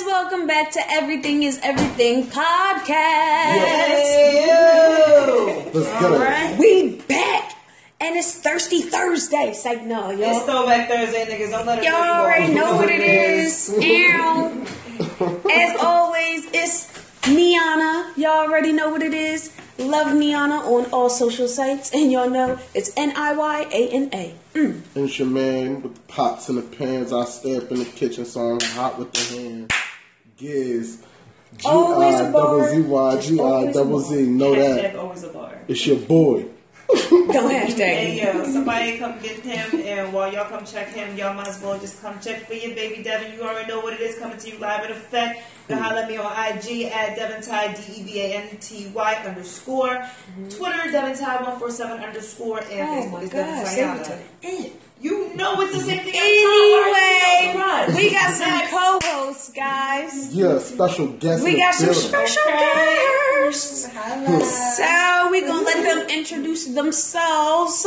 guys, welcome back to Everything is Everything podcast. Yes, Let's get it. We back, and it's Thirsty Thursday. It's like, no, It's Throwback Thursday, niggas. Don't let it y'all already know what it is. Ew. As always, it's Niyana. Y'all already know what it is. Love Niyana on all social sites, and y'all know it's N I Y A N A. Mm. And your man with the pots and the pans. I stay up in the kitchen, so I'm hot with the hand. Giz. G Always a I bar. double Z Y G I Always double Z. Know that. always a bar. It's your boy. Don't hashtag Hey me. yo, somebody come get him, and while y'all come check him, y'all might as well just come check for your baby Devin. You already know what it is coming to you live in effect. You can holler at me on IG at DevanTy D E V A N T Y underscore, Twitter DevanTy147 underscore, and Mm-hmm. Oh Facebook my is God, Devin say it to Tayana. the You know it's the same thing. every time. Why are you so Anyway, we got some co-hosts, guys. Yeah, special guests. We got some special guests. So we gonna let them introduce themselves.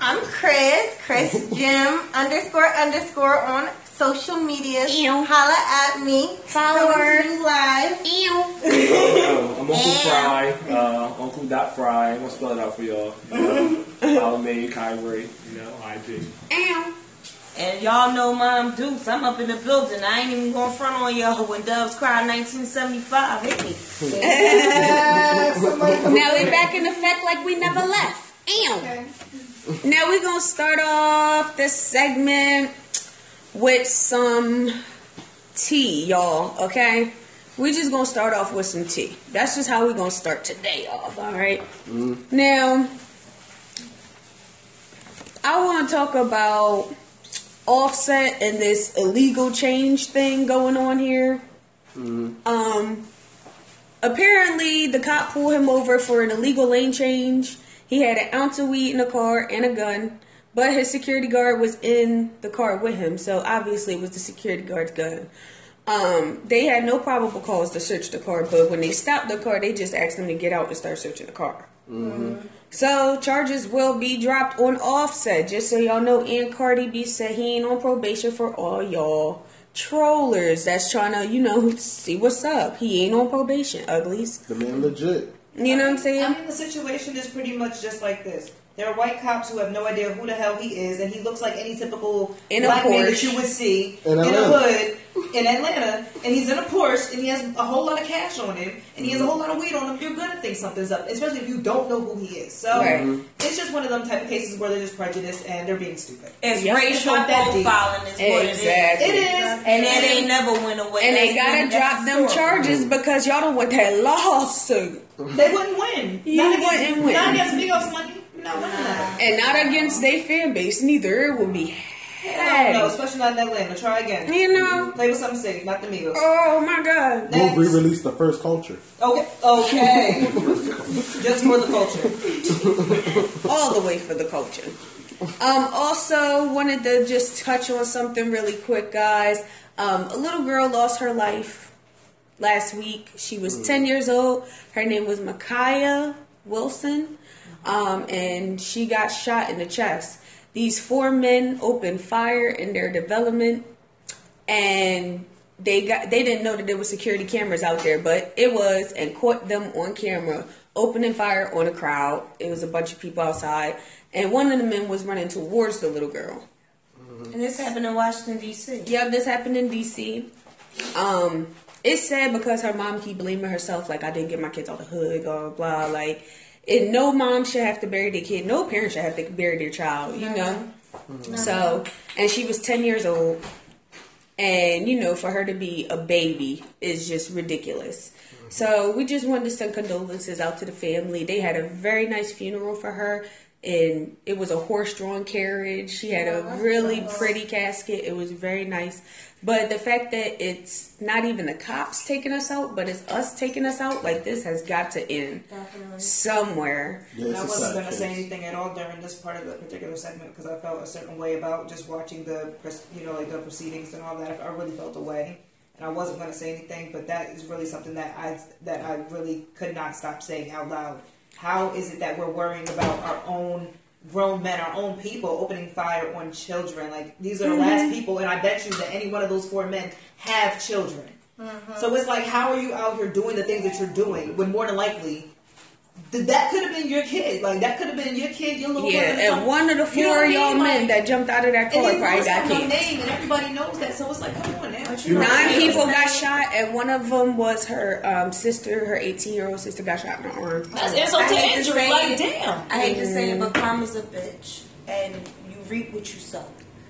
I'm Chris, Chris Jim underscore underscore on social media. Ew. Holla at me. Follow her. Coming to you live. Ew. Yo, I'm Uncle Fry, uh, Uncle Dot Fry. I'm gonna spell it out for y'all. You know, Alameda, Kyrie, you know, IG. Ew. And y'all know Mom Dukes. I'm up in the building. I ain't even going front on y'all when Doves Cry 1975 hit me. Now we back in effect like we never left. Ew. Now we gonna start off this segment with some tea, y'all. Okay. We just gonna start off with some tea. That's just how we gonna start today off. All right? Mm-hmm. Now, I want to talk about Offset and this illegal change thing going on here. Um, apparently, the cop pulled him over for an illegal lane change. He had an ounce of weed in the car and a gun, but his security guard was in the car with him, so obviously it was the security guard's gun. Um, they had no probable cause to search the car, but when they stopped the car, they just asked him to get out and start searching the car. Mm-hmm. So charges will be dropped on Offset. Just so y'all know, and Cardi B said he ain't on probation for all y'all trollers that's trying to, you know, see what's up. He ain't on probation, uglies. The man legit. You know what I'm saying? I mean, the situation is pretty much just like this. There are white cops who have no idea who the hell he is, and he looks like any typical In a black man that you would see In in, a hood in Atlanta. And he's in a Porsche, and he has a whole lot of cash on him, and he has a mm-hmm. whole lot of weed on him. You're gonna think something's up, especially if you don't know who he is. So Right. it's just one of them type of cases where they're just prejudiced and they're being stupid. It's Yep. racial It's not that profiling is Exactly. It it is. is, And it ain't never went away. And they gotta been- drop them historical. charges because y'all don't want that lawsuit. They wouldn't win. You not against, wouldn't win. Not against Migos money. Not winning that. And not against their fan base neither. It will be Hell no, had. especially not in Atlanta. Try again. You know? Play with something safe, not the Migos. Oh my god. We'll re-release the first culture. Okay, okay. Just for the culture. all the way for the culture. Um, also, wanted to just touch on something really quick, guys. Um, a little girl lost her life last week. She was 10 years old. Her name was Makiyah Wilson, um, and she got shot in the chest. These four men opened fire in their development, and they got they didn't know that there were security cameras out there, but it was, and caught them on camera opening fire on a crowd. It was a bunch of people outside, and one of the men was running towards the little girl. And this happened in Washington, D.C. Yeah, this happened in DC. Um, it's sad because her mom keep blaming herself, like I didn't get my kids out of the hood, blah blah. blah. Like, and no mom should have to bury their kid. No parent should have to bury their child. You know. Mm-hmm. So, and she was ten years old, and you know, for her to be a baby is just ridiculous. Mm-hmm. So we just wanted to send condolences out to the family. They had a very nice funeral for her, and it was a horse-drawn carriage. She had a oh, really pretty casket. It was very nice. But the fact that it's not even the cops taking us out, but it's us taking us out, like this has got to end somewhere. Yeah, And it's wasn't going to say anything at all during this part of the particular segment because I felt a certain way about just watching the, you know, like the proceedings and all that. I really felt a way, and I wasn't going to say anything. But that is really something that I that I really could not stop saying out loud. How is it that we're worrying about our own grown men, our own people, opening fire on children. Like these are the Mm-hmm. last people, and I bet you that any one of those four men have children. So it's like, how are you out here doing the things that you're doing when more than likely that could have been your kid? Like that could have been your kid, your little Yeah, brother, and something. one of the You know four of y'all mean? men Like, that jumped out of that car they probably lost got no kids. name, and everybody knows that. So it's like, come on now. you Nine Yeah. people got shot, and one of them was her um, sister. Her 18 year old sister got shot in the arm. That's I insult to injury. say Like, damn. I hate to say it, but karma's a bitch, and you reap what you sow.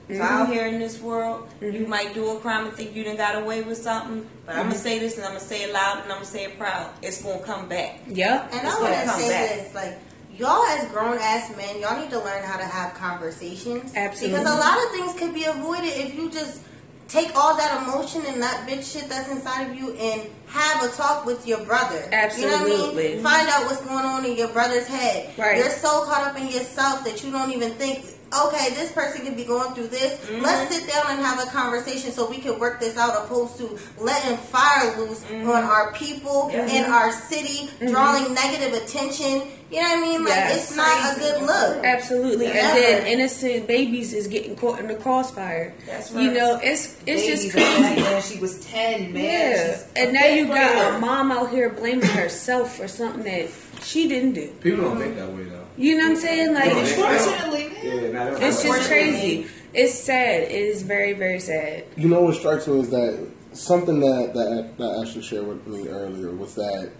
So out mm-hmm. here in this world, you mm-hmm. might do a crime and think you done got away with something, but I'm gonna mm-hmm. say this and I'm gonna say it loud and I'm gonna say it proud. It's gonna come back. Yep. And It's I want to say back. this, like, y'all as grown ass men, y'all need to learn how to have conversations. Absolutely. Because a lot of things could be avoided if you just take all that emotion and that bitch shit that's inside of you and have a talk with your brother. Absolutely. You know what I mean? Find out what's going on in your brother's head. Right. You're so caught up in yourself that you don't even think, okay, this person could be going through this. Mm-hmm. Let's sit down and have a conversation so we can work this out opposed to letting fire loose Mm-hmm. on our people in our city, drawing negative attention. You know what I mean? Like Yes. it's not a good look. Absolutely, and then innocent babies is getting caught in the crossfire. That's right. You know, it's it's just Baby, crazy. man, She was ten, man. Yeah, She's and now you fifth got a mom out here blaming herself for something that she didn't do. People don't think that way though. You know what I'm saying? Like, Yeah. Unfortunately, man. Yeah, it's just crazy. It's sad. It is very very sad. You know what strikes me is that something that that that Ashley shared with me earlier was that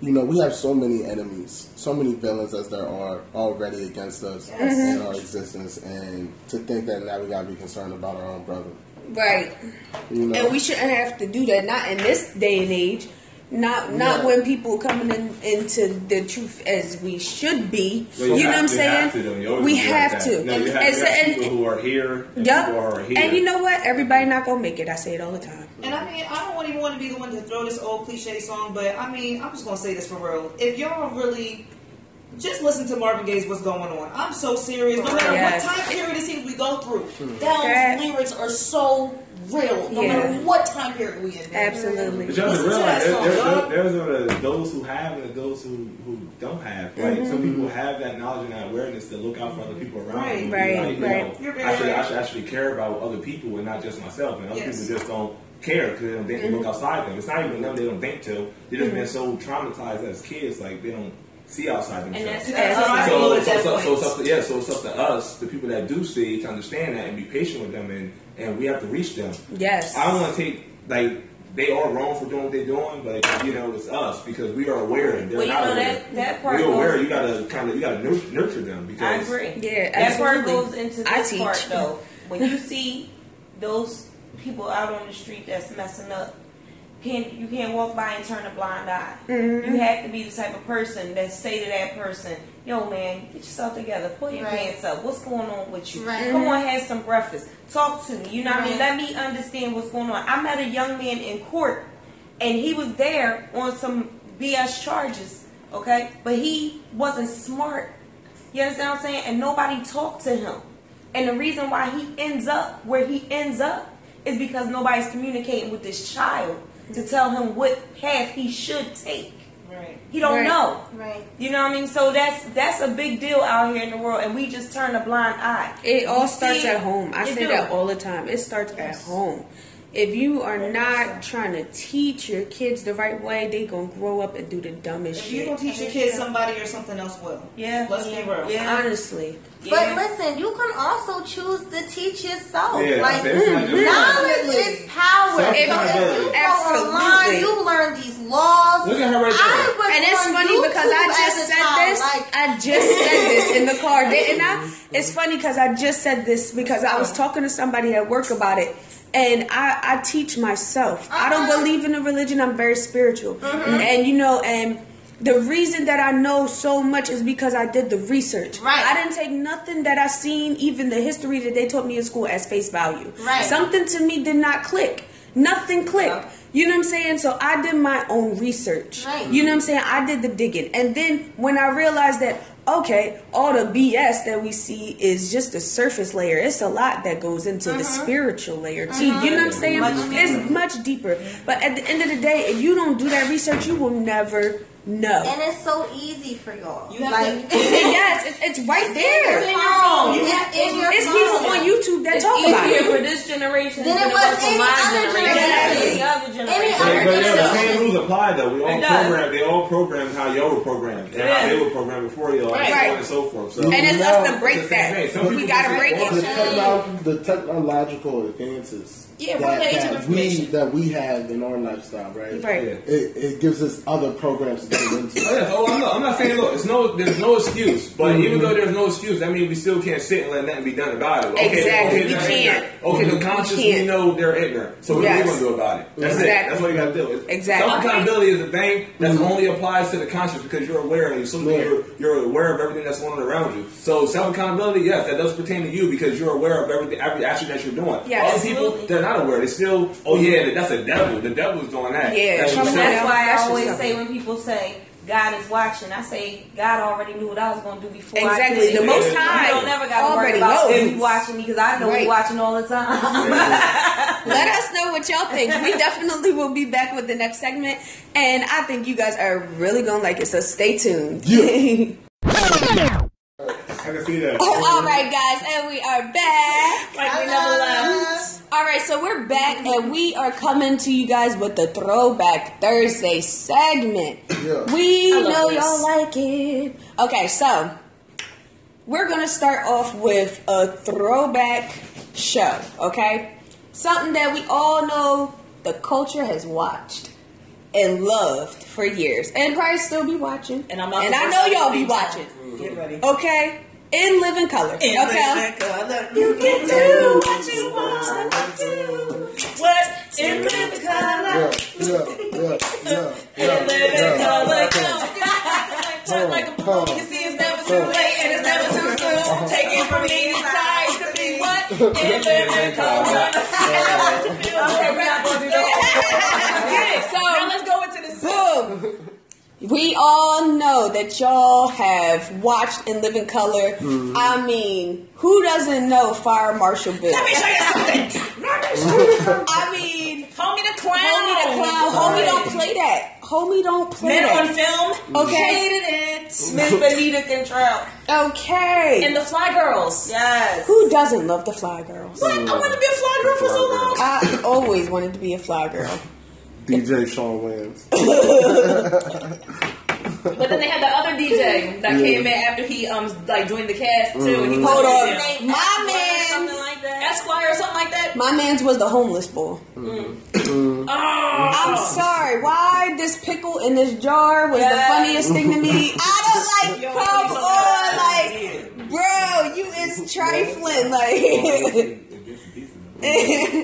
you know we have so many enemies, so many villains as there are already against us mm-hmm. in our existence, and to think that now we gotta be concerned about our own brother. Right. You know, And we shouldn't have to do that. Not in this day and age. Not not Yeah. when people coming in into the truth as we should be. Well, you know have- what I'm saying? have to, though. You always we be like have to. No, you have, and, you have and- people who are here and Yup. people are here. And you know what? Everybody not gonna make it. I say it all the time. And I mean, I don't even want to be the one to throw this old cliche song, but I mean, I'm just gonna say this for real. If y'all really just listen to Marvin Gaye's "What's Going On," I'm so serious. No matter Yes. what time period it seems we go through, hmm. That- those lyrics are so real. No Yeah. matter what time period we in. Absolutely. But y'all have to Listen realize that there, there, dog. there, there's uh, those who have and those who, who don't have. Like Mm-hmm. some people have that knowledge and that awareness to look out for other people around Right. them. Right, Like, right. know, You're very I should right. I should actually care about other people and not just myself. And other Yes. people just don't care because they don't think to look Mm-hmm. outside them. It's not even them they don't think to. They just been so traumatized as kids, like they don't see outside themselves. that's That's that's. So, so, so, so it's up to, yeah, so it's up to us, the people that do see, to understand that and be patient with them, and, and we have to reach them. Yes. I don't want to take like they are wrong for doing what they're doing, but you know it's us because we are aware and they're Well, you not know, aware. that- that part we're aware. goes- You gotta kind of you gotta nurture, nurture them because I agree. Yeah, that part goes into I this teach. part though. When you see those people out on the street that's messing up, can't you can't walk by and turn a blind eye. Mm-hmm. You have to be the type of person that say to that person, "Yo, man, get yourself together. Pull your Right. pants up. What's going on with you? Right. Come on, have some breakfast. Talk to me. You know what I mean? Let me understand what's going on." I met a young man in court, and he was there on some BS charges. Okay, but he wasn't smart. You understand what I'm saying? And nobody talked to him. And the reason why he ends up where he ends up is because nobody's communicating with this child to tell him what path he should take. Right. He don't Right. know. Right. You know what I mean? So that's that's a big deal out here in the world, and we just turn a blind eye. It all You starts see at home. I say do. that all the time. It starts at home. If you are not trying to teach your kids the right way, they gonna grow up and do the dumbest If you shit. don't teach your kids somebody or something else will. Yeah. Let's be real. Yeah. Honestly, But Yeah. listen, you can also choose to teach yourself. Yeah, like that's- it's not just- knowledge is power. So if you Self-accountability. go Absolutely. online, you learn these laws. Look at her right there. I was and it's on funny because I YouTube just as a said child, this. Like, I just said this in the car, didn't I? It's funny because I just said this because I was talking to somebody at work about it. And I, I teach myself. I don't Uh-huh. believe in a religion. I'm very spiritual. And you know, and the reason that I know so much is because I did the research. Right. I didn't take nothing that I seen, even the history that they taught me in school, as face value. Right. Something to me did not click. Nothing clicked. You know what I'm saying? So I did my own research. Right. You know what I'm saying? I did the digging. And then when I realized that, okay, all the BS that we see is just the surface layer. It's a lot that goes into the mm-hmm. spiritual layer too. Mm-hmm. You know what I'm saying? Much it's much deeper. But at the end of the day, if you don't do that research, you will never No. And it's so easy for y'all. You have like, to- yes, it's, it's right It's there. in your phone. You It's have to- in your It's phone. people on YouTube that It's talk about easier it. for this generation Than than it it was was for any my other generation. generation. Any other generation. But, but yeah, the generation. same rules apply though. We all program. They all programmed how y'all were programmed and how they were programmed before y'all, and so Right. on and so forth. So And it's us to break the same thing. that. We gotta break it. the technological advances Yeah, that, we're the age of that we that we have in our lifestyle, right? Right. Yeah. It, it gives us other programs to get into. Oh, yeah. oh I'm, not, I'm not saying look, it's no, there's no excuse. But Mm-hmm. even though there's no excuse, that means we still can't sit and let nothing be done about it. Okay, Exactly. okay, We can't. ignorant. Okay, the conscious, can't. we know they're ignorant. So what Yes. are we gonna do about it? That's Exactly. it. That's what you gotta do. It's- Exactly. Self accountability is a thing that only applies to the conscious because you're aware and so Yeah. you're you're aware of everything that's going on around you. So self accountability, yes, that does pertain to you because you're aware of everything, every action that you're doing. Yes. Other people, they're not aware. They still, oh yeah, that's a devil. The devil's doing that. Yeah, That's trouble what I'm That's why I always something. say when people say God is watching, I say God already knew what I was going to do before. I Exactly. did The it. Most You don't never got to worry about knows. if you watching me because I know Right. you watching all the time. Let us know what y'all think. We definitely will be back with the next segment, and I think you guys are really gonna like it. So stay tuned. Yeah. I can see that. Oh, all right, guys, and we are back. Like we never left. All right, so we're back, and we are coming to you guys with the Throwback Thursday segment. Yeah. We know this. y'all like it. Okay, so we're gonna start off with a throwback show. Okay, something that we all know the culture has watched and loved for years, and probably still be watching. And I'm and I know y'all be be watching. Get ready. Okay, in living color. In okay. living color, you can do what you want to do. What in living color? Yeah, yeah, yeah, In yeah, living yeah, color, yeah. Turn like a fool. You see, it's never too late and it's never too soon. Take it from me, it's time to be what? In living color. Okay, we're not going to do that. Get it. So now let's go into the Boom. We all know that y'all have watched in living color. Mm-hmm. I mean, who doesn't know Fire Marshal Bill? Let me show you something. I mean, Homie the clown. Homie the Clown. Homie don't play that. Homie don't play that. Men on film. Okay. Hated it. Miss Benita Butrell. Okay. And the Fly Girls. Yes. Who doesn't love the Fly Girls? What? I wanted to be a fly girl for so long. I always wanted to be a Fly Girl. DJ Shawn Wayans. But then they had the other DJ that came in after he um like joined the cast too. And he mm-hmm. was Hold on on. My man. Something like that. Esquire or something like that. My man's was the homeless boy. Oh, I'm sorry. Why this pickle in this jar was the funniest thing to me? I don't like. Yo, come so on, bad. like, bro, you is trifling. Like,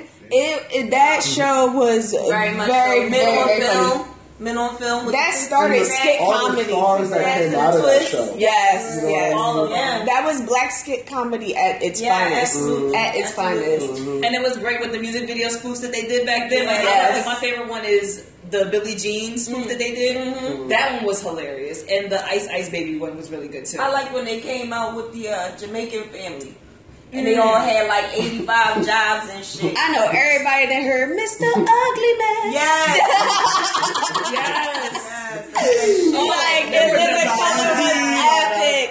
it, it, that mm. show was Very much very, so. Men on very funny. film. Men on film. with That started twist. skit All the comedy. stars that Yes, came out of that show. Yes, You know, yes. all of them. That was black skit comedy at its Yeah, finest. absolutely. At its Absolutely. finest. Mm-hmm. And it was great with the music video spoofs that they did back then. Like, Yes. like, my favorite one is the Billie Jean spoof mm-hmm. that they did. That one was hilarious, and the Ice Ice Baby one was really good too. I like when they came out with the uh, Jamaican family. And they all had like 85 jobs and shit. I know everybody that heard Mr. Ugly Man. Yes. yes. Like, the living color was epic.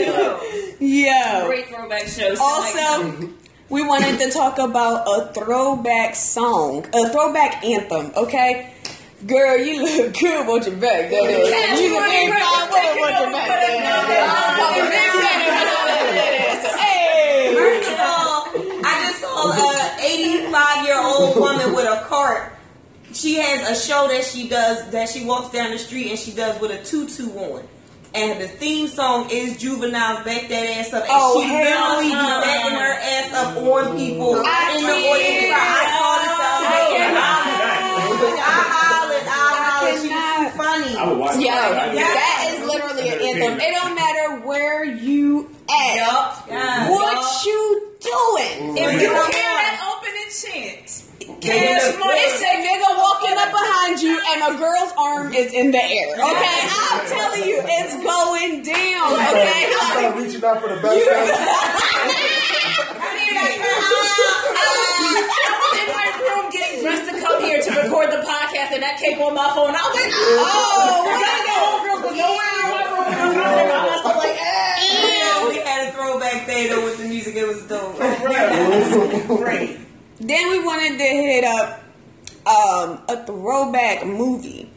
Yo, Yo. great throwback shows. Also, we wanted to talk about a throwback song, a throwback anthem, okay? Girl, you look good with your back. That is. You look woman with your back. That is. Hey. First of all, I just saw a 85 year old woman with a cart. She has a show that she does that she walks down the street and she does with a tutu on. And the theme song is Juvenile's Back That Ass Up. And Oh, she hell literally be no. backing her ass up on people I in the can't. audience. I saw this out there. I hollered, I hollered. She was too funny. I would watch Yo, that. that is literally an anthem. It don't matter where you ass. Yep. Yeah. What yep. you doing? If you can't open and chant. Cash money. It's a nigga walking up behind you and a girl's arm is in the air. Okay, I'm telling you, it's going down. Okay, I'm reaching out for the best. I mean, like, uh, uh, room getting dressed to come here to record the podcast, and that came on my phone. I was like, oh, one of the homegirls was nowhere near my room, I was like, hey. Great. Then we wanted to hit up um, a throwback movie.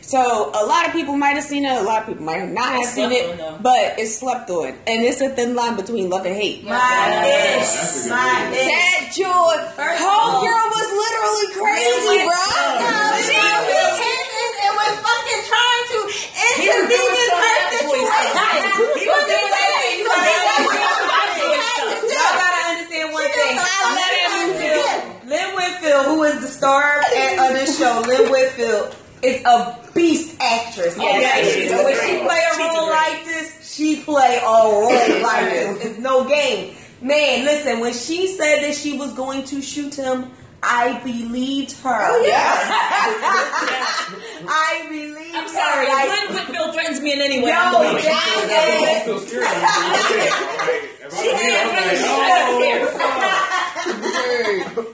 So a lot of people might have seen it, a lot of people might have not have seen it, on, but it's slept on, and it's a thin line between love and hate. My that's ish. My movie. ish. That joy, First whole girl was literally crazy, bro. No, She she was was- fucking trying to doing inconvenience her situation. He was doing that. he He was was doing doing that. Y'all gotta understand one thing. does a lot of Lynn. Whitfield, who is the star at- of this show, Lynn Whitfield, is a beast actress. Oh, yeah, okay? she is. When she play a role like this, she play a role like this. It's no game. Man, listen, when she said that she was going to shoot him, I believed her. Oh, yeah. I believed I'm sorry. her. If Like, Lynn Whitfield threatens me in any way, Yo, I'm going to that- so scary. If I was me, I'm like, oh,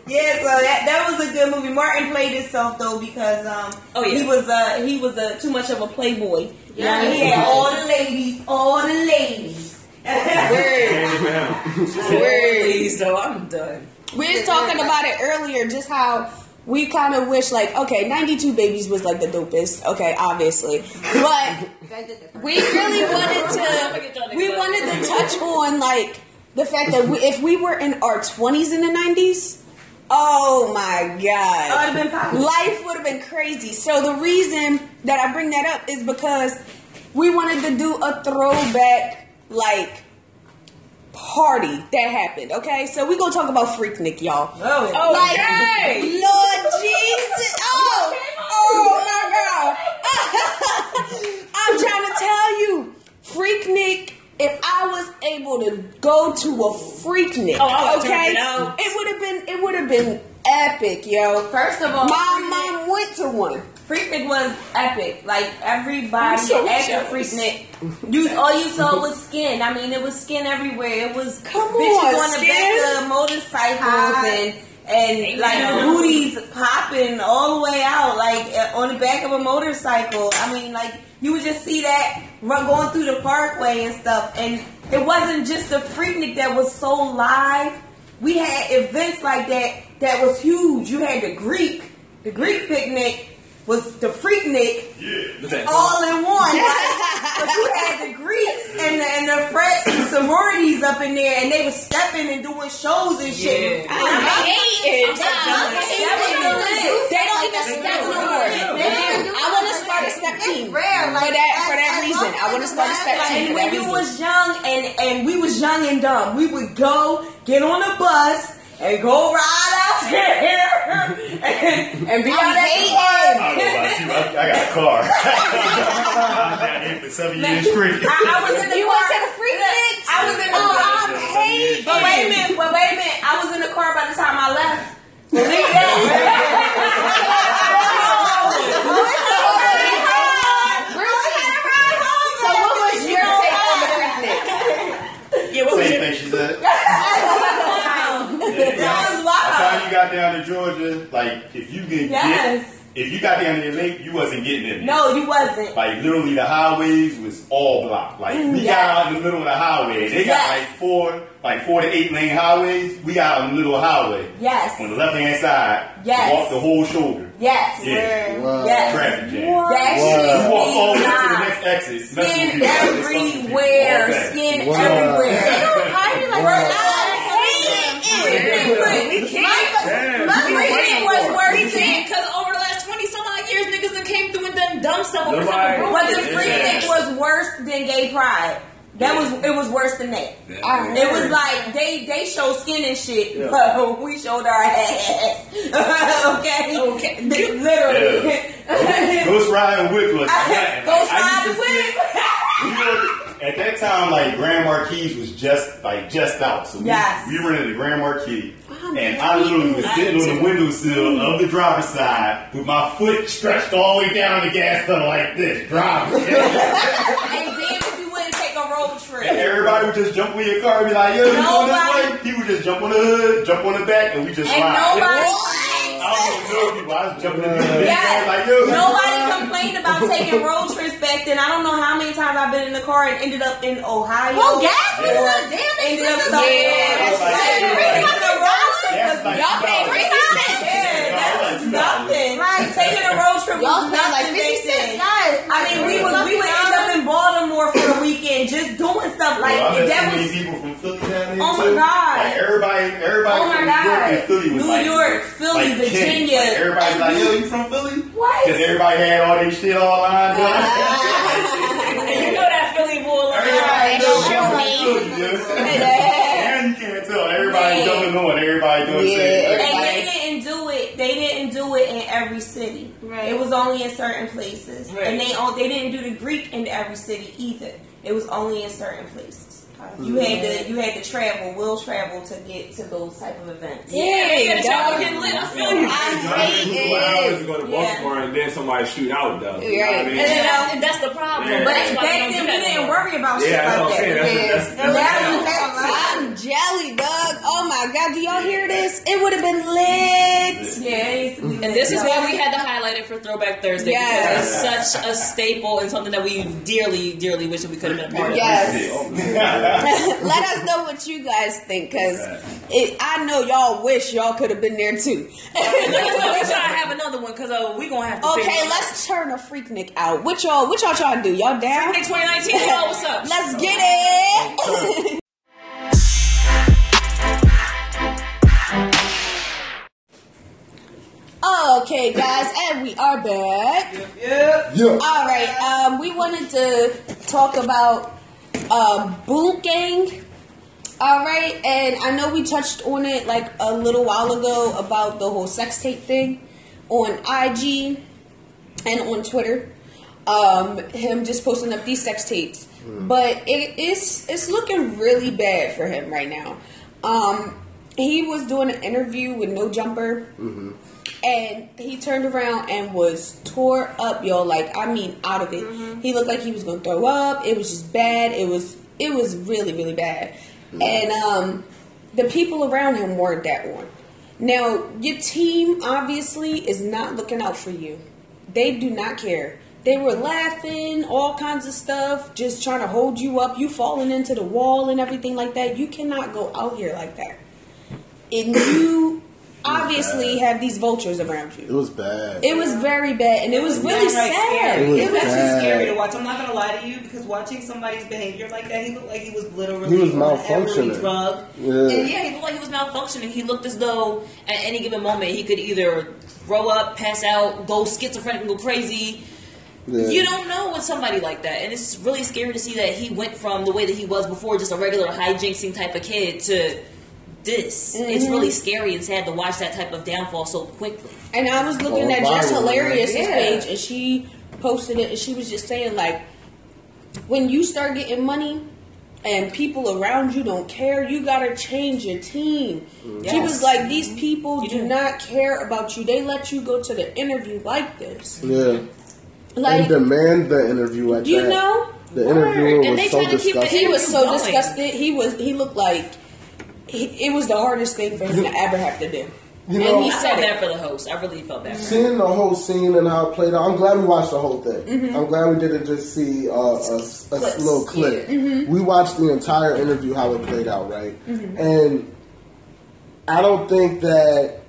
Yeah, so that that was a good movie. Martin played himself though because um Oh, yeah. he was uh he was uh, too much of a playboy. Yeah. Yeah, he had all the ladies, all the ladies. Please, though, I'm done. We was talking about it earlier, just how we kind of wish, like, okay, 92 Babies was like the dopest, okay, obviously, but we really wanted to, we wanted to touch on like the fact that we, if we were in our 20s in the 90s, oh my god, it'd been popular. life would have been crazy. So the reason that I bring that up is because we wanted to do a throwback, like party that happened. Okay, so we gonna talk about Freaknik, y'all. Oh. Oh, Like! Lord Jesus! Oh, oh my God! I'm trying to tell you, Freaknik. If I was able to go to a Freaknik, Oh, okay, it it would have been it would have been epic, yo. First of all, My mom went to one. Freaknik was epic. Like everybody so at the Freaknik, you all you saw was skin. I mean, it was skin everywhere. It was Come bitches on, on the skin. back of motorcycles Hi. and and like Amen. booties popping all the way out, like uh, on the back of a motorcycle. I mean, like you would just see that run going through the parkway and stuff. And it wasn't just the Freaknik that was so live. We had events like that that was huge. You had the Greek, the Greek picnic was the Freaknik all in one. Like, but you had the Greeks and the, and the frets and sororities up in there, and they were stepping and doing shows and shit. Yeah. And I'm it. hating. that was the list. They don't even step no more. I want to start a step team. It's rare, for that for that reason. long I want to as start a step team. When that you was young and and we was young and dumb, we would go get on a bus and go ride out there and, and be out at the I park. don't know about you. I, I got a car. I'm down here for seven years straight. I, I was in the You car. went to the Freaknik? I was in the Oh, car. I'm hating. But wait a minute, but wait a minute. I was in the car by the time I left. Believe that. So what was your take on? Yeah, what was Same your thing she said. That was By the time you got down to Georgia, like if you can Yes. get, if you got down there late, you wasn't getting in. there. No, you wasn't. Like literally, the highways was all blocked. Like we yes. got out in the middle of the highway. They got Yes. like four, like four to eight lane highways. We got on the little highway Yes. on the left hand side. Yes. Walk the whole shoulder. Yes. Yeah. Wow. Yes. Traffic jam. That You walk all the way to the next exit. That's Skin what you got. everywhere. All day. Skin Wow. everywhere. Wow. We can't. My Freaknik was We worse can't because over the last 20 some odd years, niggas that came through and done dumb stuff over Nobody- some But the Yeah. Freaknik was worse than gay pride. That was it was worse than that. I It was like they they showed skin and shit, Yeah. but we showed our ass. okay, Okay. literally. Ghost riding whip was nothing. Ghost Like, I riding whip. sit- you know, at that time, like Grand Marquis was just like just out, so we, Yes. we rented the Grand Marquis, and I literally was sitting on the windowsill of the driver's side with my foot stretched all the way down the gas pedal like this, driving. And then if you wouldn't take a road And trip. everybody would just jump in your car and be like, "Yo, you going Nobody- this way?" He would just jump on the hood, jump on the back, and we just And ride. nobody, I don't know people. I was jumping in the big yes, car like, "Yo, nobody complained complained about taking road trips back then. I don't know how many times I've been in the car and ended up in Ohio. Well, gas was or not damn ended up expensive. somewhere. Yeah, that's like- Like, taking the road trip That's was like Y'all pay $2. three cents. that's nothing. Right. Taking a road trip was spent like nothing 50 cents. Yes. I mean, we would we would end up in Baltimore for the weekend, just doing stuff like Well, that was. people from Philly down here Oh my too. God. Like everybody, everybody Oh my from New York and Philly was New like York, Philly, like. Virginia. Like everybody like, yo, you from Philly? What? Because everybody had all their shit all lined up. You know that Philly bull. Everybody knows Show from me. Philly, Everybody Yeah. jumping on. Everybody doing Yeah. shit. And they didn't do it. They didn't do it in every city. Right. It was only in certain places, Right. and they all they didn't do the Greek in every city either. It was only in certain places. You had to you had to travel, will travel to get to those type of events. Yeah, Yeah, dog. y'all getting lit. I feel you. I It's hate two hours it. to go to Yeah. Baltimore and then somebody shoot out though. You know what I mean? And, you know, and that's the problem. Yeah. But That's back we then we didn't worry about shit Yeah, that's like what I'm that. That's, that's, that's, I'm jelly, dog. Oh my god, do y'all hear this? It would have been lit. Yeah, it used to be And this is why we had to highlight it for Throwback Thursday Yes. because it's such a staple and something that we dearly, dearly wish that we could have been a part of. Yes. Oh, Let us know what you guys think, cause it, I know y'all wish y'all could have been there too. Let's go. We try to have another one because uh, we gonna have to. okay, figure it out. let's turn a Freaknik out. What y'all? What y'all trying to do? Y'all down? Freaknik 2019, y'all, what's up? Let's get it. okay, guys, and we are back. Yeah. All right, um, we wanted to talk about um, Boonk Gang. All right, and I know we touched on it like a little while ago about the whole sex tape thing on IG and on Twitter. Um, him just posting up these sex tapes, but it is it's looking really bad for him right now. Um, he was doing an interview with No Jumper, and he turned around and was tore up, y'all. Like I mean, out of it. He looked like he was gonna throw up. It was just bad. It was it was really really bad, and um, the people around him weren't that one. Now your team obviously is not looking out for you. They do not care. They were laughing, all kinds of stuff, just trying to hold you up. You falling into the wall and everything like that. You cannot go out here like that. And you obviously have these vultures around you. It was bad. It was very bad, and it was really downright sad. Scary. It was It was too scary to watch. I'm not gonna lie to you because watching somebody's behavior like that, he looked like he was literally He was on every malfunctioning. drug. Yeah. And yeah, he looked like he was malfunctioning. He looked as though at any given moment he could either throw up, pass out, go schizophrenic, and go crazy. Yeah. You don't know with somebody like that, and it's really scary to see that he went from the way that he was before, just a regular hijinksing type of kid, to this. It's Mm-hmm. really scary and sad to watch that type of downfall so quickly. And I was looking Going at Just viral, Hilarious' Yeah. page, and she posted it, and she was just saying like, when you start getting money. And people around you don't care. You gotta change your team. She was like, "These people do do. not care about you. They let you go to the interview like this. Yeah. Like, and demand the interview at you that. know, The Word. interviewer And was they so tried to keep the he was so Going. disgusted. He was. He looked like he, it was the hardest thing for him to ever have to do. You and know, he I said that for the host. I really felt bad. Seeing the whole scene and how it played out, I'm glad we watched the whole thing. Mm-hmm. I'm glad we didn't just see uh, a, a little clip. Mm-hmm. We watched the entire interview, how it played out, right? Mm-hmm. And I don't think that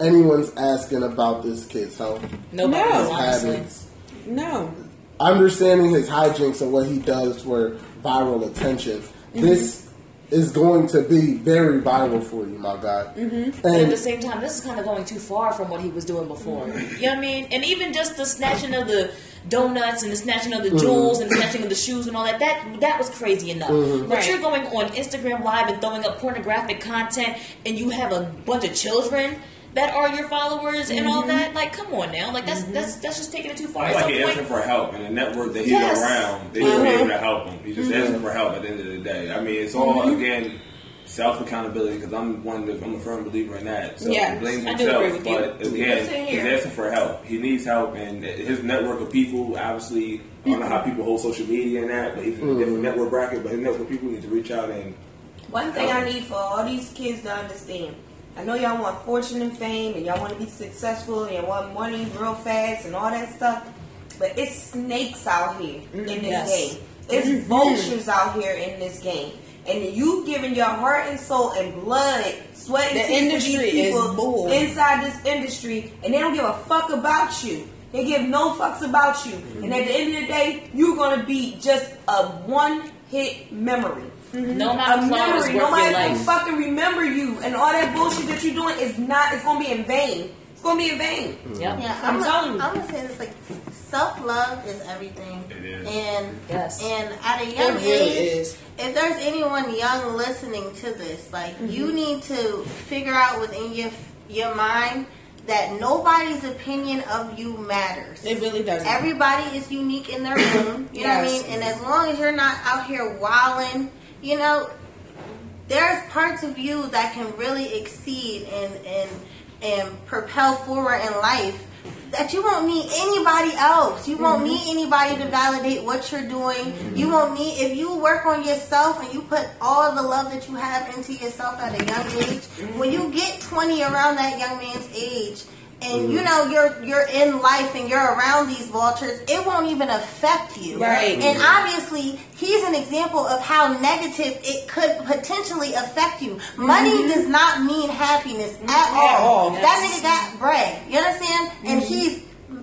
anyone's asking about this kid's health, Nobody, No. his honestly. habits. No, Understanding his hijinks and what he does for viral attention. Mm-hmm. This is going to be very viral for you, my guy. Mm-hmm. But at the same time, this is kind of going too far from what he was doing before. Mm-hmm. You know what I mean? And even just the snatching of the donuts and the snatching of the mm-hmm. jewels and the snatching of the shoes and all that, that that was crazy enough. Mm-hmm. But Right. you're going on Instagram Live and throwing up pornographic content and you have a bunch of children that are your followers and all mm-hmm. that. Like, come on now. Like that's that's mm-hmm. that's just taking it too far. I At like some he point- asking for help, and the network that he's Yes. around, they should be Uh-huh. able to help him. He's just asking mm-hmm. for help at the end of the day. I mean, it's all Mm-hmm. again self accountability because I'm one. Of, I'm a firm believer in that. So Yeah, he blames I do himself, agree with you. but again, he's asking for help. He needs help, and his network of people, obviously, I don't know how people hold social media and that, but he's in a different network bracket. But his network of people need to reach out and One thing I need for all these kids to understand. I know y'all want fortune and fame and y'all want to be successful and y'all want money real fast and all that stuff. but it's snakes out here in mm, this Yes. game. It's mm-hmm. vultures out here in this game. And you giving your heart and soul and blood, sweat, and The industry people inside this industry, and they don't give a fuck about you. They give no fucks about you. And at the end of the day, you're gonna be just a one hit memory. No A amount of clown is memory. worth Nobody your gonna life. fucking remember you, and all that bullshit that you're doing is not. It's gonna be in vain. It's gonna be in vain. Yep. Yeah, I'm I'm, telling you. I'm gonna say this like self love is everything. It is. And Yes. and at a young It really age, is. if there's anyone young listening to this, like you Mm-hmm. need to figure out within your your mind that nobody's opinion of you matters. It really doesn't. Everybody is unique in their own. You know what I mean? And as long as you're not out here wilding, you know, there's parts of you that can really exceed and and and propel forward in life that you won't need anybody else. You won't mm-hmm. need anybody to validate what you're doing. You mm-hmm. won't need if you work on yourself and you put all the love that you have into yourself at a young age. Mm-hmm. When you get 20 around that young man's age and mm-hmm. you know you're you're in life and you're around these vultures, it won't even affect you. Right. And obviously, he's an example of how negative it could potentially affect you. Money mm-hmm. does not mean happiness at all. all, That nigga got bread. You understand? And mm-hmm. he's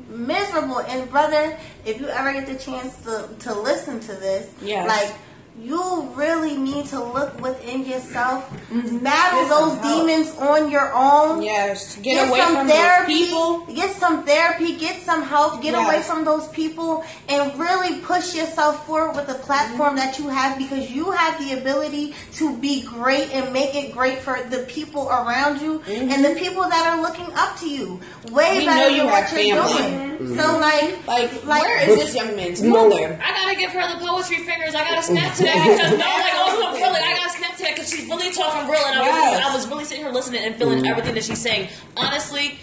miserable. And brother, if you ever get the chance to, to listen to this, Yes. like you really need to look within yourself, mm-hmm. battle Get those help. demons on your own. Yes. Get, away from those people. Get some therapy. Get some help. Get Yes. away from those people and really push yourself forward with the platform that you have because you have the ability to be great and make it great for the people around you mm-hmm. and the people that are looking up to you. Way We better know you than what have you're family. doing. So like, Like, Like- where is this young man's mother? I gotta give her the poetry fingers. I gotta mm-hmm. snap to that because no, like also really, I gotta snap to that because she's really talking real, and I was, Yes. I was really sitting here listening and feeling mm. everything that she's saying. Honestly,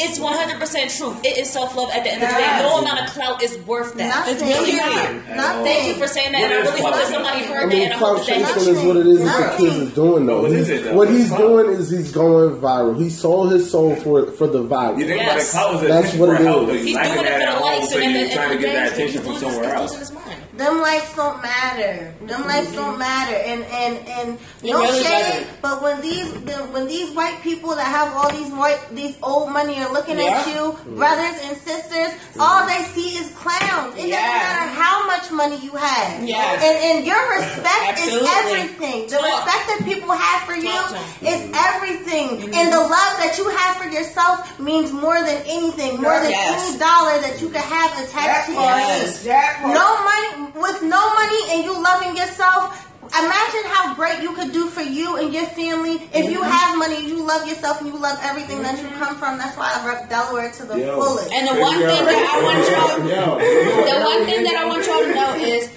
it's 100 percent truth. It is self love at the end of the day. No amount of clout is worth that. nothing. It's really not. Nothing. Thank you for saying that, and I really hope that somebody heard that, mean, and I clout chasing is what it is that the kids is doing though. What is He's- it, though? What What is he's doing is he's going viral. He sold his soul for for the viral. You think Yes. about it, clout is That's what for it help, is. but He's doing lacking it that for at the home, likes, so and you're then trying to get that attention from somewhere else. Losing his mind. Them likes don't matter. Them likes don't mm-hmm. matter. And and and It no really shade. But when these the, when these white people that have all these white these old money are looking at Yeah. you, mm. brothers and sisters, all they see is clowns. It Yeah. doesn't matter how much money you have. Yes. And and your respect is everything. The Talk. respect that people have for you Talk to 'em. is mm-hmm. everything. And the love that you have for yourself means more than anything, more than Yes. any dollar that you could have attached That to your name. Yes. That part. No money with no money and you loving yourself. Imagine how great you could do for you and your family if you mm-hmm. have money, you love yourself, and you love everything that you mm-hmm. come from. That's why I rep Delaware to the Yo. fullest. And the one thing that I want y'all Yo. the one thing that I want y'all to know is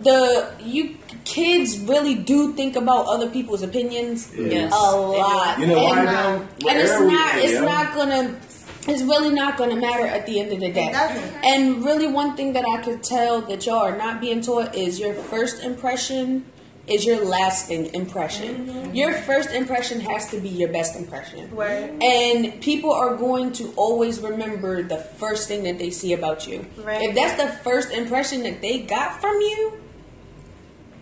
the you kids really do think about other people's opinions Yes. a lot. You know why and, now? and it's not it's yo. not gonna it's really not gonna matter at the end of the day. And really one thing that I could tell that y'all are not being taught is your first impression is your lasting impression. Mm-hmm. Your first impression has to be your best impression. Right. And people are going to always remember the first thing that they see about you. Right. If that's the first impression that they got from you,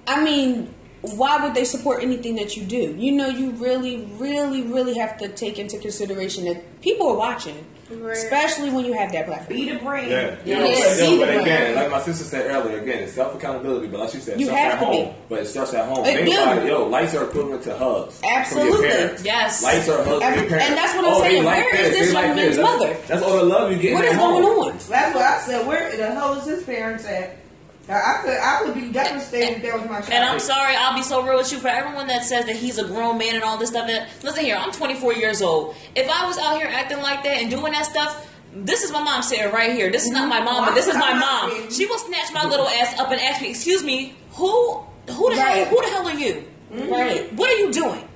I mean, why would they support anything that you do? You know, you really, really, really have to take into consideration that people are watching, Right. especially when you have that platform. Be the brand. Yeah, Yeah, Yo, yeah, yo, see but again, like my sister said earlier, again, it's self accountability. But like she said, it You starts have at to be. home. But it starts at home. It Think do. about it. Yo, lights are equivalent to hugs. Absolutely. Yes. Lights are hugs Every- your parents. and that's what I'm oh, saying. Like Where is this. this young like man's this. That's, mother? that's all the love you get. What at is home. going on? That's what I said. Where the hell is his parents at? I I could, I would be devastated if that was my child. And I'm sorry, I'll be so real with you. For everyone that says that he's a grown man and all this stuff, that listen here, I'm 24 years old. If I was out here acting like that and doing that stuff, this is my mom sitting right here. This is not my mom, but this is my mom. She will snatch my little ass up and ask me, "Excuse me, who, who the hell, who the hell are you? Mm-hmm. Right. What are you doing?"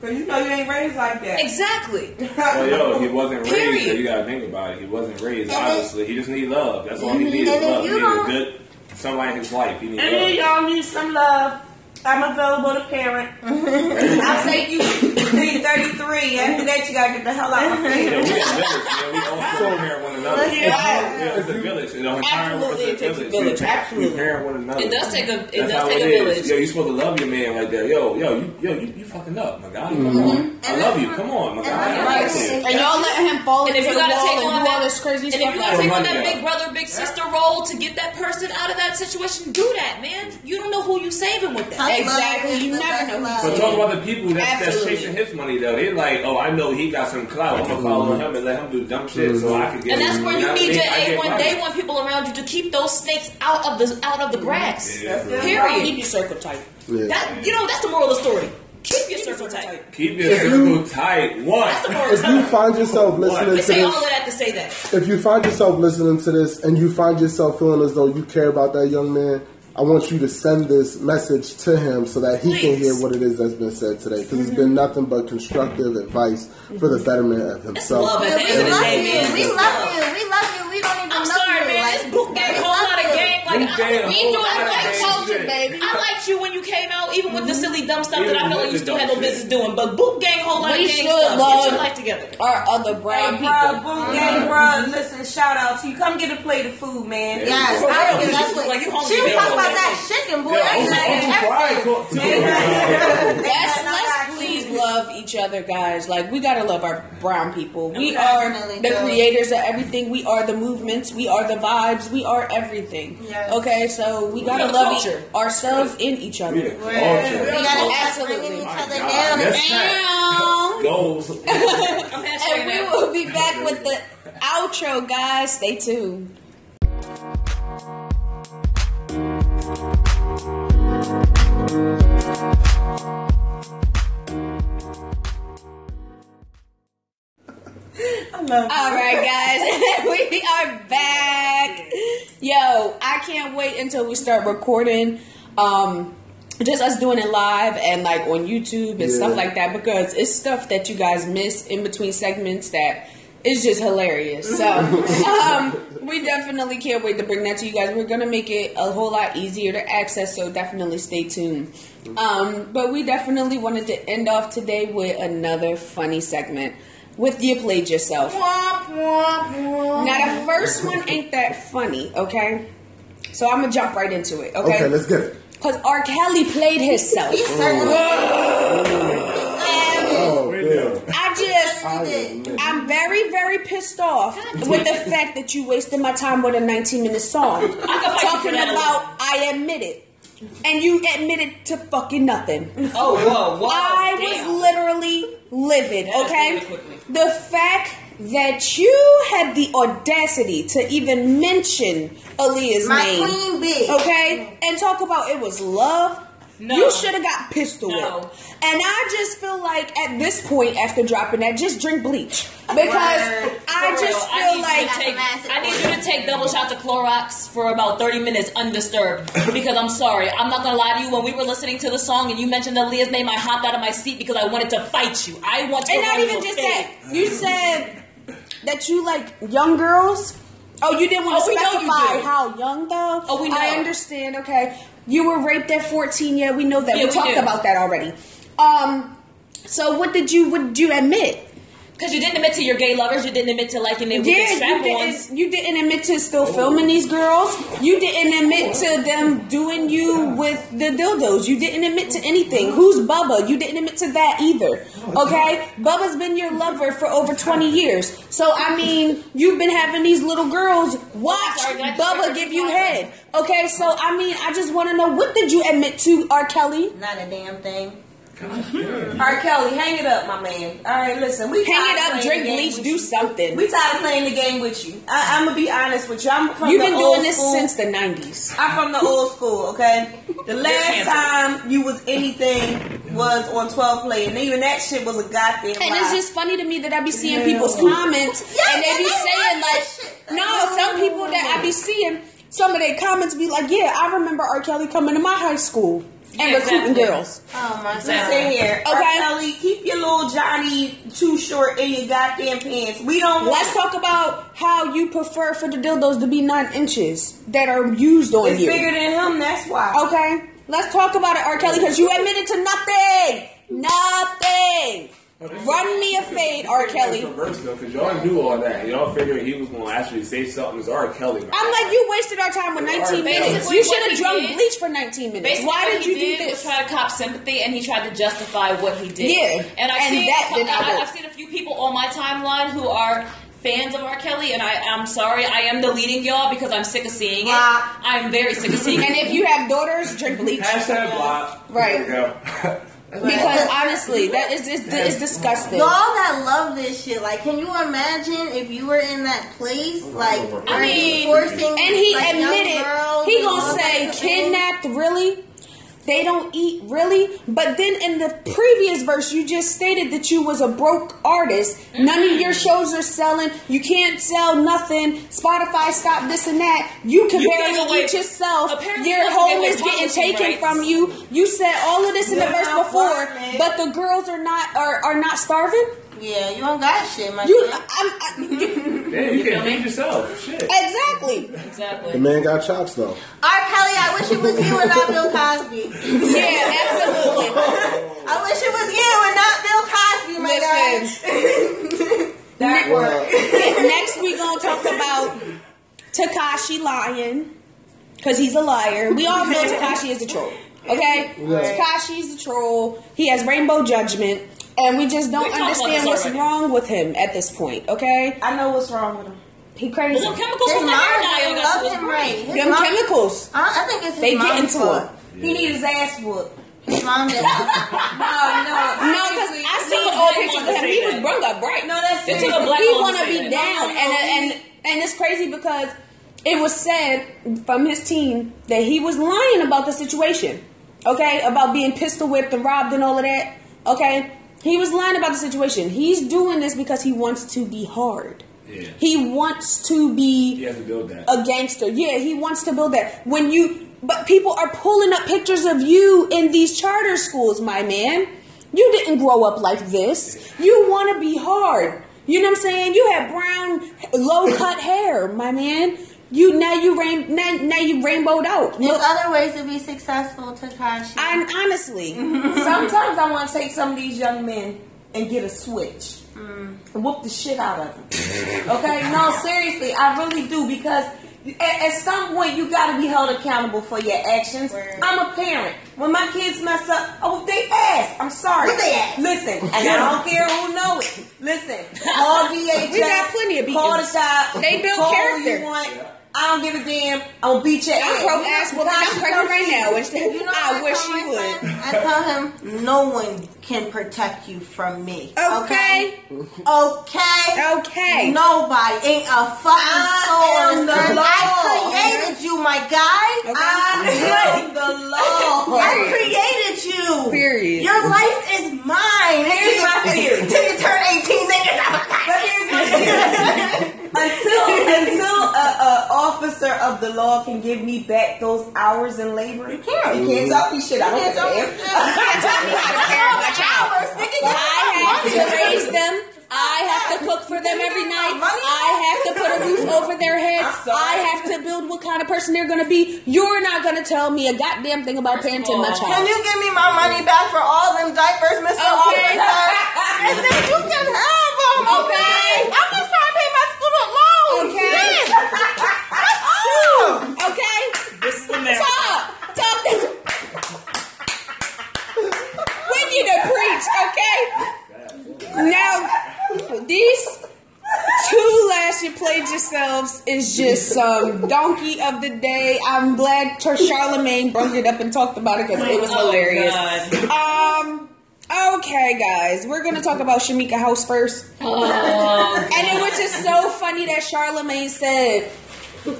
Because you know you ain't raised like that. Exactly. Well, yo, he wasn't raised. So you gotta think about it. He wasn't raised. And then- Obviously, he just need love. That's all he mm-hmm. needs. And if Love. He you don't- good somebody in his life. He needs And love. y'all need some love. I'm available to parent. I'll take you to 33. After that, that, you gotta get the hell out of my Yeah, face. we a village, man. We all so, parent one another. Yeah. Yeah, it's a village. You know, Absolutely, it takes a We- village. We, Absolutely. parent one another. It does take a- it That's does take it a village. Yo, you supposed to love your man like that. Yo, yo, you, yo, you, you fucking up, my guy. Come mm-hmm. on, I love you. Come on, my guy. I and like you. And y'all letting him fall And into if you the gotta wall take and on do all that, this crazy and if you gotta take on that big brother, big sister role to get that person out of that situation, do that, man. You don't know who you saving with that. Tough Exactly. love You never best know who's love. But talk about the people that's, that's chasing his money though. They're like, oh, I know he got some clout. I'm gonna follow mm-hmm. him and let him do dumb shit so mm-hmm. I can get. And that's where you know what I need your A1 money. day one people around you to keep those snakes out of the out of the grass. Yeah. Keep Period. your circle tight. Yeah. That you know that's the moral of the story. Keep your circle tight. Keep your circle tight. What? That's the moral of If the you story. find yourself listening We to say all of this, that to say that. if you find yourself listening to this and you find yourself feeling as though you care about that young man, I want you to send this message to him so that he can hear what it is that's been said today. Because it's mm-hmm. been nothing but constructive advice for the betterment of himself. love at the We end of the love you. We love you. We love you. We don't even I'm know sorry, you. man. Like, This Boonk Gang, we whole lot of you. game. Like Boonk Gang, I, a we whole knew I liked game culture, baby. I liked you when you came out, even with the mm-hmm. silly dumb stuff Even that I felt like you still had no business doing. But Boonk Gang, whole lot We of gang should stuff. Get your life together. Our other brown Hey, people. bro, boom, gang, bro. Listen, shout out to you. Come get a plate of food, man. Yes, For I real, think you that's look what like you hungry, she was man. talking about that chicken, boy. Yeah, That's Uncle, like Uncle Pride everything. Let's, let's please love each other, guys. Like we gotta love our brown people. We are the do. creators of everything. We are the movements. We are the vibes. We are everything. Yes. Okay, so we gotta love culture. each- ourselves and each other. We the We gotta Absolutely. bringing each other down. that's Down. Goals. And we will be back with the outro, guys. Stay tuned. All right, guys, we are back. Yo, I can't wait until we start recording. Um, just us doing it live and like on YouTube and Yeah. stuff like that because it's stuff that you guys miss in between segments that is just hilarious. So um, we definitely can't wait to bring that to you guys. We're gonna make it a whole lot easier to access, so definitely stay tuned. Um, but we definitely wanted to end off today with another funny segment with you played yourself. Now the first one ain't that funny, okay? So I'm gonna jump right into it, okay? Okay, let's get it. Cause R. Kelly played himself. Oh, oh, oh damn. I just, I I'm very, very pissed off with the fact that you wasted my time with a 19 minute song. fight you for Talking about, I admit it. And you admitted to fucking nothing. Oh, whoa, whoa. I damn. was literally livid, okay? The fact that you had the audacity to even mention Aaliyah's My name, queen bee. okay, and talk about it was love. No. You should have got pistol No. whipped. And I just feel like at this point, after dropping that, just drink bleach because Word. I For just real, feel I like take, I need you to take double shots of Clorox for about 30 minutes undisturbed. Because I'm sorry, I'm not gonna lie to you. When we were listening to the song and you mentioned Aaliyah's name, I hopped out of my seat because I wanted to fight you. I want to. And not run even you just okay. that. You said that you like young girls. Oh, you didn't want Oh, to we know you specify how young though. Oh, we know. I understand. Okay, you were raped at fourteen. Yeah, we know that. Yeah, we, we talked do. about that already. Um, so what did you? What did you admit? Because you didn't admit to your gay lovers, you didn't admit to liking them with the Yeah, you strap-ons. didn't. You didn't admit to still filming these girls. You didn't admit to them doing you with the dildos. You didn't admit to anything. Who's Bubba? You didn't admit to that either. Okay, Bubba's been your lover for over twenty years. So I mean, you've been having these little girls watch Sorry, can I just Bubba give you you for a head. Okay, so I mean, I just want to know what did you admit to R. Kelly? Not a damn thing. R. Kelly, hang it up, my man. All right, listen. We Hang tired it up, playing drink the game bleach, do you. something. We tired of playing the game with you. I, I'm gonna be honest with you. I'm from You've the been old doing this school. since the nineties. I'm from the old school, okay? The last time you was anything was on 12 play, and even that shit was a goddamn And lie. it's just funny to me that I be seeing people's comments and they be saying like, no, some people that I be seeing, some of their comments be like, yeah, I remember R. Kelly coming to my high school and Yeah, recruiting exactly. girls. Oh my Listen god. here, R. Kelly, keep your little Johnny too short in your goddamn pants. We don't want Let's talk about how you prefer for the dildos to be nine inches that are used on It's you. bigger than him, that's why. Okay, let's talk about it, R. Kelly, because you admitted to nothing, nothing. Run me a fade, R. Kelly. Because y'all knew all that. Y'all figured he was going to actually say something as R. Kelly. I'm like, you wasted our time with 19 minutes. You should have he drunk did- bleach for 19 minutes. Basically, Why what did he you do did this? Was try to cop sympathy, and he tried to justify what he did. Yeah, and I've and seen that did not I, work. I've seen a few people on my timeline who are fans of R. Kelly, and I, I'm sorry, I am deleting y'all because I'm sick of seeing it. Block. I'm very sick of seeing it. And if you have daughters, drink bleach. Hashtag block. Right. There we go. Because honestly, that is it's, it's disgusting. Y'all that love this shit, like, can you imagine if you were in that place, like, I mean, forcing and he like, admitted he gonna say type of thing? kidnapped really they don't eat really. But then in the previous verse you just stated that you was a broke artist. None of your shows are selling. You can't sell nothing. Spotify stop this and that. You can You barely gave away- eat yourself. your home is getting taken rights. from you. You said all of this in the verse before fuck, but the girls are not are, are not starving? Yeah, you don't got shit, my you shit. You, Damn, you can feed yourself. Shit. exactly The man got chops though. R. Kelly, I wish it was you and not Bill Cosby. yeah absolutely I wish it was you and not Bill Cosby, my Listen. guy. That Well, Next, we gonna talk about Tekashi lying because he's a liar. We all know Tekashi is a troll. Okay, Yeah. Tekashi is a troll. He has rainbow judgment, and we just don't We understand what's already. wrong with him at this point. Okay, I know what's wrong with him. he crazy. Well, them chemicals His from mom the hair dye didn't love him brain. right. His Them mom- chemicals. I, I think it's his They get mom's into fault. him. He need his ass whooped. His mom didn't. No, no, No, because I seen old pictures of him. He was brung up bright. No, that's It it. took a black he want to be that. down, and and and it's crazy because it was said from his team that he was lying about the situation. Okay, about being pistol whipped and robbed and all of that. Okay, he was lying about the situation. He's doing this because he wants to be hard. Yeah. He wants to be He has to build that. a gangster. Yeah, he wants to build that. When you, but people are pulling up pictures of you in these charter schools, my man. You didn't grow up like this. You want to be hard. You know what I'm saying? You have brown, low cut hair, my man. You now you rain now, now you rainbowed out. There's Look, other ways to be successful, Tekashi. I honestly, Sometimes I want to take some of these young men and get a switch. Mm. And whoop the shit out of them. okay? No, seriously, I really do because at, at some point you got to be held accountable for your actions. Word. I'm a parent. When my kids mess up, oh, they ass. I'm sorry. Whoop they ass. Listen, and I don't care who know it. Listen, call DHS. We got plenty of Call the beacons. shop. They build call character. You want. I don't give a damn. I'll beat your I'm ass. broke ass woman. I'm pregnant right now. Which You know I what wish you would. son? I tell him no one can protect you from me. Okay. Okay. Okay. Nobody ain't a fucking I soul. am the this law. I created you, my guy. Okay. I am the law. I created you. Period. Your life is mine. Here's my theory. Till you turn 18, then. But here's my thing. Until until a, a officer of the law can give me back those hours in labor, you can't. You can't tell me shit. I don't You give can't a damn. me can't tell me how to parent my. Hours, nigga, you I have to raise them. I have to cook for them every night. I have to put a roof over their head. I'm sorry. I have to build what kind of person they're going to be. You're not going to tell me a goddamn thing about parenting my child. Can you give me my money back for all them diapers, Mr. Okay. Officer? and then you can have them. Okay. I'm just trying to pay my student loans. Okay. Shit. That's true. Okay? This is America. Talk. Talk. we need to preach, okay? Now, these two last you played yourselves is just some donkey of the day. I'm glad Char- Charlemagne brought it up and talked about it because it was Oh, hilarious. God. Um. Okay, guys, we're gonna talk about Shamika House first, Oh, and it was just so funny that Charlemagne said,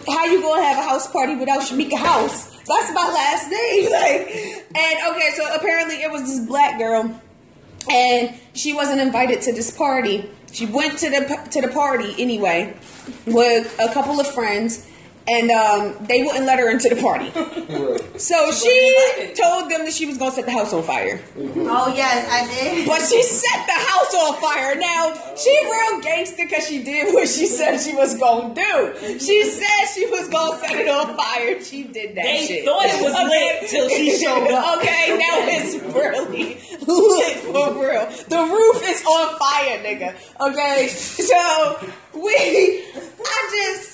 "How you gonna have a house party without Shamika House?" That's my last name. Like, and okay, so apparently it was this black girl and she wasn't invited to this party. She went to the to the party anyway with a couple of friends, and um, they wouldn't let her into the party. Right. So she told them that she was gonna set the house on fire. Oh yes, I did. But she set the house on fire. Now she real gangster because she did what she said she was gonna do. She said she was gonna set it on fire. She did that They shit. thought it was lit till she showed up. okay, now it's really lit for real. The roof is on fire, nigga. Okay, so we, I just,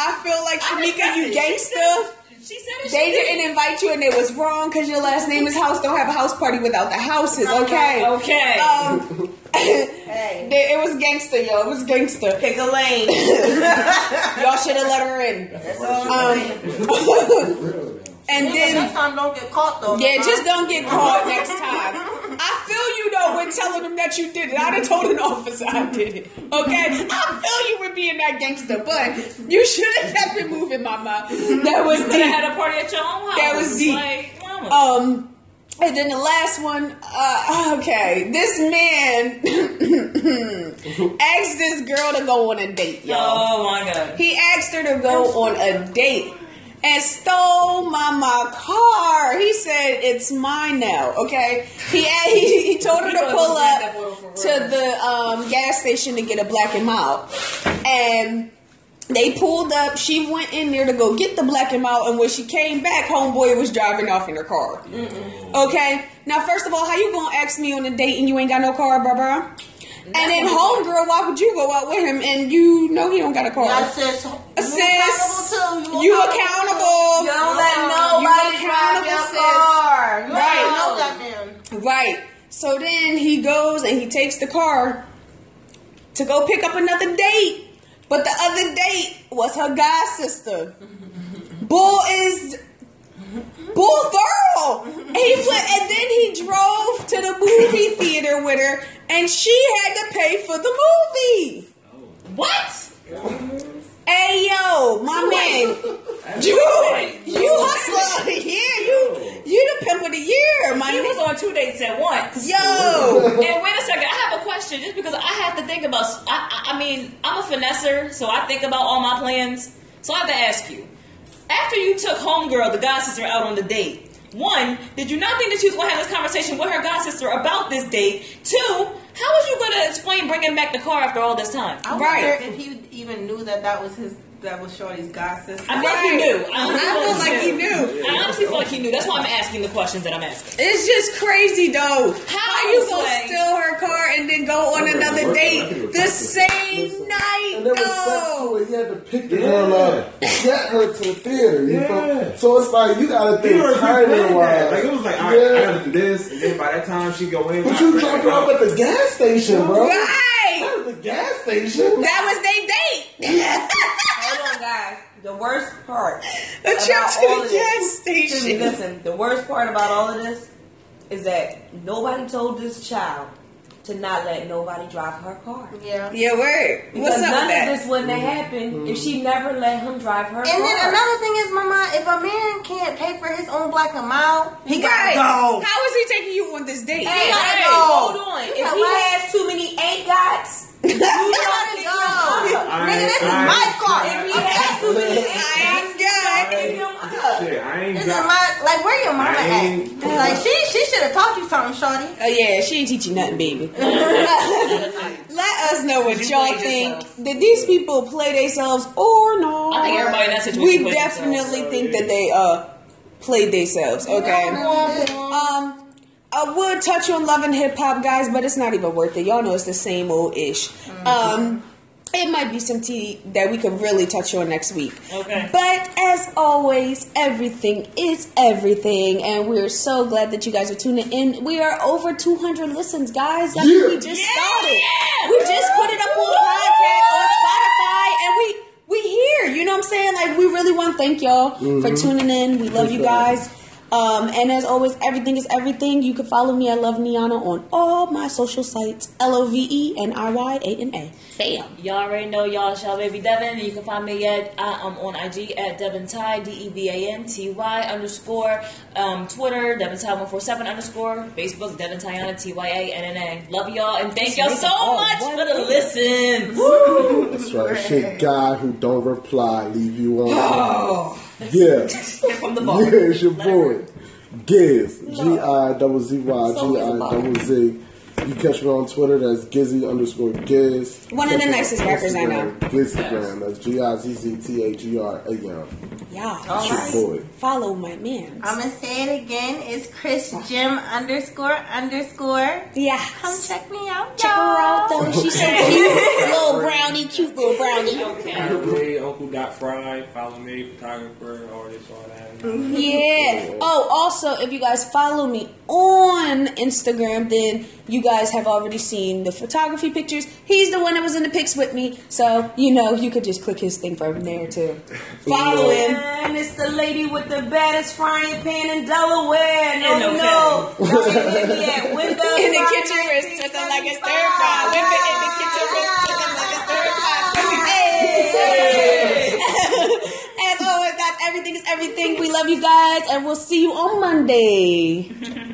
I feel like Shamika, you gangster. She said it. They she did. didn't invite you and it was wrong because your last name is House. Don't have a house party without the houses, okay? Okay. Um, Hey, they- it was gangster, yo. It was gangster. Pick a lane. Y'all should have let her in. that's all. Um, and Nigga, then, next time don't get caught though. yeah, just don't get caught next time. I feel you though when telling them that you did it. I'd have told an officer I did it. Okay? I feel you with being that gangster, but you should have kept it moving, mama. That was deep. had a party at your own house. That was deep. Like, mama. Um, and then the last one, uh, okay, this man asked this girl to go on a date, y'all. oh my god. He asked her to go on a date and stole my my car. He said it's mine now. Okay, he he, he told her to pull up to the um, gas station to get a black and mild, and they pulled up. She went in there to go get the black and mild, and when she came back, homeboy was driving off in her car. Okay, now first of all, how you gonna ask me on a date and you ain't got no car, Barbara? And then homegirl, why would you go out with him and you know he don't got a car? Yeah, sis, you Sis, accountable you accountable. You don't let You nobody drive your sis. car. You Right. already know that then. Right. So then he goes and he takes the car to go pick up another date. But the other date was her god sister. Bull is bull. And he went, and then he drove to the movie theater with her, and she had to pay for the movie. What? Hey yo, my man, you you hustler, yeah, you you the pimp of the year, my He was on two dates at once. Yo, And wait a second, I have a question. Just because I have to think about, I, I, I mean, I'm a finesser, so I think about all my plans. So I have to ask you: After you took homegirl, the god sister, out on the date, one, did you not think that she was going to have this conversation with her god sister about this date? Two, how was you going to explain bringing back the car after all this time? I Right. wonder if he even knew that that was his, that was Shorty's god sister. I think he knew. I, I feel like he knew. I honestly feel like he knew. That's why I'm asking the questions that I'm asking. It's just crazy though. How are you gonna Slay? steal her car and then go on another date the same night? And there was steps No. to. He had to pick the girl up, get her to the theater. You Yeah. feel? So it's like you gotta They think already timing planned that. wise. Like it was like, all right, I gotta do this, and then by that time she go in. But you dropped her off at the gas station, bro. Right. That was the gas station. That was their date. Hold on, guys. The worst part A trip about to all the of gas this. station. Listen, the worst part about all of this is that nobody told this child to not let nobody drive her car. Yeah. Yeah, word. Because What's up none with that? of this wouldn't have happened if she never let him drive her And car. then another thing is, Mama, if a man can't pay for his own black and mild, he Right. gotta go. How is he taking you on this date? Hey, gotta hey, go. hold on. You If he what? has too many ain't gots, you gotta go. Him up. Nigga, this is my car. If he has too many ain't I ain't got pick him up. Shit, I ain't This is got. my like where your mama at? Like she she should have taught you something, Shorty. Oh yeah, she ain't teach you nothing, baby. Let us know what You y'all think. yourself. Did these people play themselves or no? I think everybody in that situation We definitely think that they uh played themselves. Okay. Um, I would touch on love and hip hop, guys, but it's not even worth it. Y'all know it's the same old ish. Um, it might be some tea that we could really touch on next week. Okay. But as always, everything is everything, and we're so glad that you guys are tuning in. We are over 200 listens, guys. I mean, we Yeah. just started. We just put it up on podcast on Spotify, and we we here. You know what I'm saying? Like we really want to thank y'all for mm-hmm. tuning in. We love you guys. Um, and as always, everything is everything. You can follow me at Love Niyana on all my social sites. L O V E N I Y A N A. Bam. Y'all already know y'all shall baby Devin. You can find me at uh, um, on IG at DevanTy D E V A N T Y underscore um, Twitter DevanTy one four seven underscore Facebook Devin Tyana T Y A N N A. Love y'all and thank y'all so much for the listen. That's right. Shit, guy who don't reply, leave you on. Yeah. From the bar. Yeah, it's your boy. Giz. G I double Z Y G I double Z. You catch me on Twitter, that's Gizzy underscore Giz. One of the nicest on rappers I know. Instagram, Gizzygram, that's G I Z Z T A G R A M. Yeah. That's your boy. Follow my man. I'm gonna say it again. It's Chris Jim underscore underscore. Yeah. Come check me out. Check her out though. She's so cute. little brownie, cute little brownie. Kyrie, Uncle Dot Fry, follow me, photographer, artist, all that. Yeah. Oh, also, if you guys follow me on Instagram, then you guys have already seen the photography pictures. He's the one that was in the pics with me, so you know you could just click his thing from there too. Follow him. And it's the lady with the baddest frying pan in Delaware. Oh, no, In the no. Y'all can hit me at window In the kitchen, where it's twisting like a stir fry. Whip in the kitchen, where it's twisting like a stir fry. As always, guys, everything is everything. We love you guys, and we'll see you on Monday.